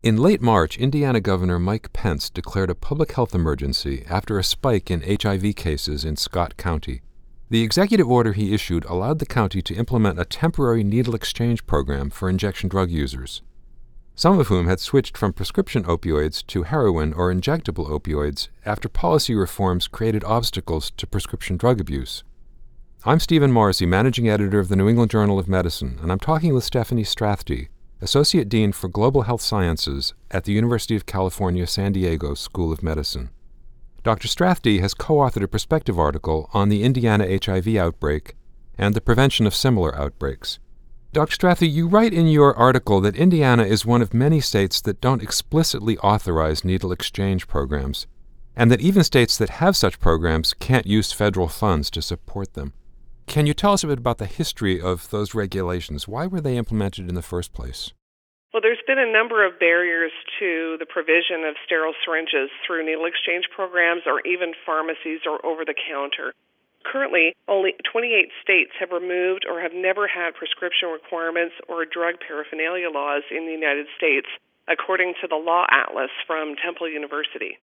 In late March, Indiana Governor Mike Pence declared a public health emergency after a spike in HIV cases in Scott County. The executive order he issued allowed the county to implement a temporary needle exchange program for injection drug users, some of whom had switched from prescription opioids to heroin or injectable opioids after policy reforms created obstacles to prescription drug abuse. I'm Stephen Morrissey, managing editor of the New England Journal of Medicine, and I'm talking with Stephanie Strathdee, Associate Dean for Global Health Sciences at the University of California, San Diego School of Medicine. Dr. Strathdee has co authored a perspective article on the Indiana HIV outbreak and the prevention of similar outbreaks. Dr. Strathdee, you write in your article that Indiana is one of many states that don't explicitly authorize needle exchange programs, and that even states that have such programs can't use federal funds to support them. Can you tell us a bit about the history of those regulations? Why were they implemented in the first place? Well, there's been a number of barriers to the provision of sterile syringes through needle exchange programs or even pharmacies or over the counter. Currently, only 28 states have removed or have never had prescription requirements or drug paraphernalia laws in the United States, according to the Law Atlas from Temple University.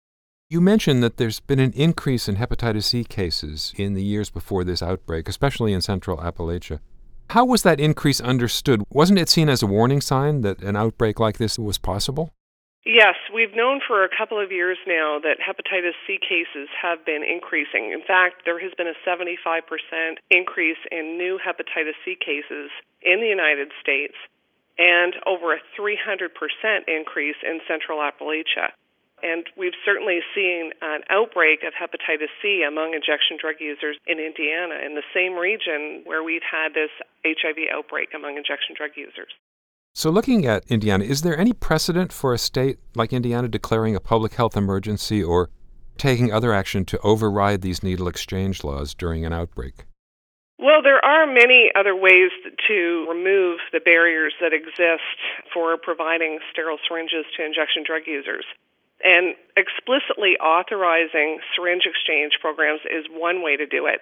You mentioned that there's been an increase in hepatitis C cases in the years before this outbreak, especially in central Appalachia. How was that increase understood? Wasn't it seen as a warning sign that an outbreak like this was possible? Yes, we've known for a couple of years now that hepatitis C cases have been increasing. In fact, there has been a 75% increase in new hepatitis C cases in the United States and over a 300% increase in central Appalachia. And we've certainly seen an outbreak of hepatitis C among injection drug users in Indiana, in the same region where we've had this HIV outbreak among injection drug users. So, looking at Indiana, is there any precedent for a state like Indiana declaring a public health emergency or taking other action to override these needle exchange laws during an outbreak? Well, there are many other ways to remove the barriers that exist for providing sterile syringes to injection drug users. And explicitly authorizing syringe exchange programs is one way to do it.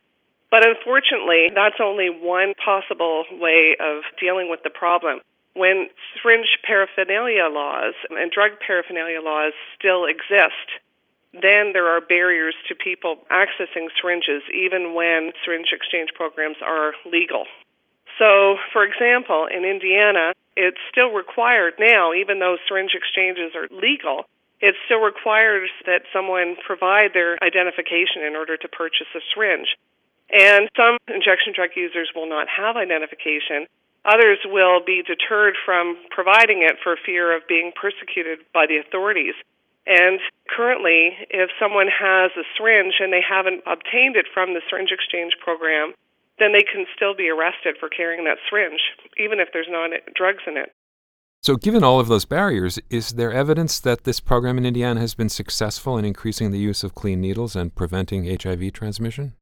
But unfortunately, that's only one possible way of dealing with the problem. When syringe paraphernalia laws and drug paraphernalia laws still exist, then there are barriers to people accessing syringes even when syringe exchange programs are legal. So, for example, in Indiana, it's still required now, even though syringe exchanges are legal, it still requires that someone provide their identification in order to purchase a syringe. And some injection drug users will not have identification. Others will be deterred from providing it for fear of being persecuted by the authorities. And currently, if someone has a syringe and they haven't obtained it from the syringe exchange program, then they can still be arrested for carrying that syringe, even if there's not drugs in it. So, given all of those barriers, is there evidence that this program in Indiana has been successful in increasing the use of clean needles and preventing HIV transmission?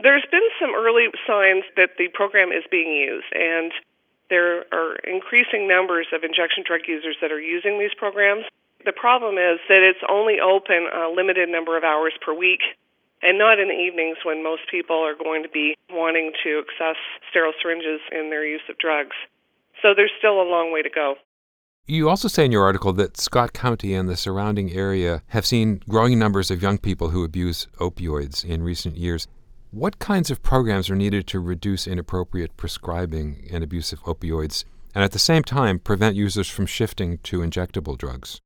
There's been some early signs that the program is being used, and there are increasing numbers of injection drug users that are using these programs. The problem is that it's only open a limited number of hours per week and not in the evenings when most people are going to be wanting to access sterile syringes in their use of drugs. So there's still a long way to go. You also say in your article that Scott County and the surrounding area have seen growing numbers of young people who abuse opioids in recent years. What kinds of programs are needed to reduce inappropriate prescribing and abuse of opioids, and at the same time prevent users from shifting to injectable drugs?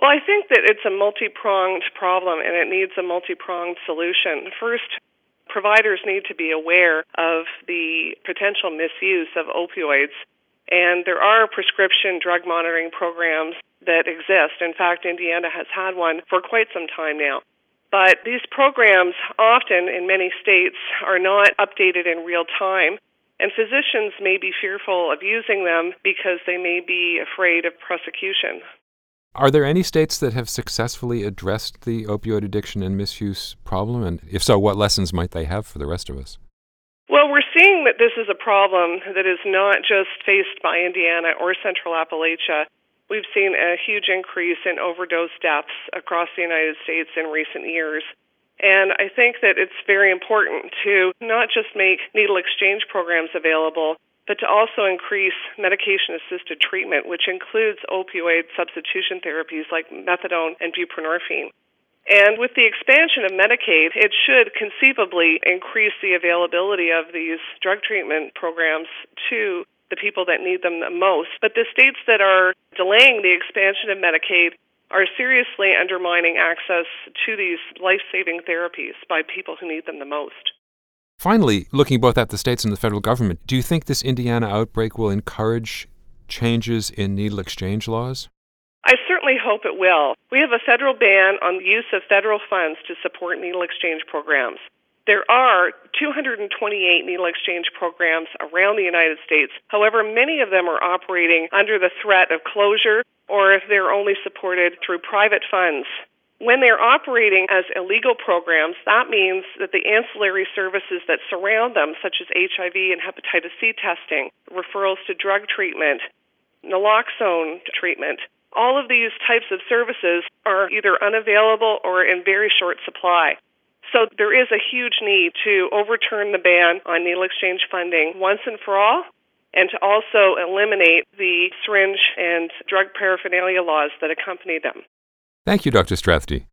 Well, I think that it's a multi pronged problem and it needs a multi pronged solution. First, providers need to be aware of the potential misuse of opioids and there are prescription drug monitoring programs that exist. In fact, Indiana has had one for quite some time now. But these programs often in many states are not updated in real time, and physicians may be fearful of using them because they may be afraid of prosecution. Are there any states that have successfully addressed the opioid addiction and misuse problem? And if so, what lessons might they have for the rest of us? Well, we're seeing that this is a problem that is not just faced by Indiana or Central Appalachia. We've seen a huge increase in overdose deaths across the United States in recent years. And I think that it's very important to not just make needle exchange programs available, but to also increase medication assisted treatment, which includes opioid substitution therapies like methadone and buprenorphine. And with the expansion of Medicaid, it should conceivably increase the availability of these drug treatment programs to the people that need them the most. But the states that are delaying the expansion of Medicaid are seriously undermining access to these life saving therapies by people who need them the most. Finally, looking both at the states and the federal government, do you think this Indiana outbreak will encourage changes in needle exchange laws? Certainly hope it will. We have a federal ban on the use of federal funds to support needle exchange programs. There are 228 needle exchange programs around the United States. However, many of them are operating under the threat of closure or if they're only supported through private funds. When they're operating as illegal programs, that means that the ancillary services that surround them, such as HIV and hepatitis C testing, referrals to drug treatment, naloxone treatment, all of these types of services are either unavailable or in very short supply. So there is a huge need to overturn the ban on needle exchange funding once and for all, and to also eliminate the syringe and drug paraphernalia laws that accompany them. Thank you, Dr. Strathdee.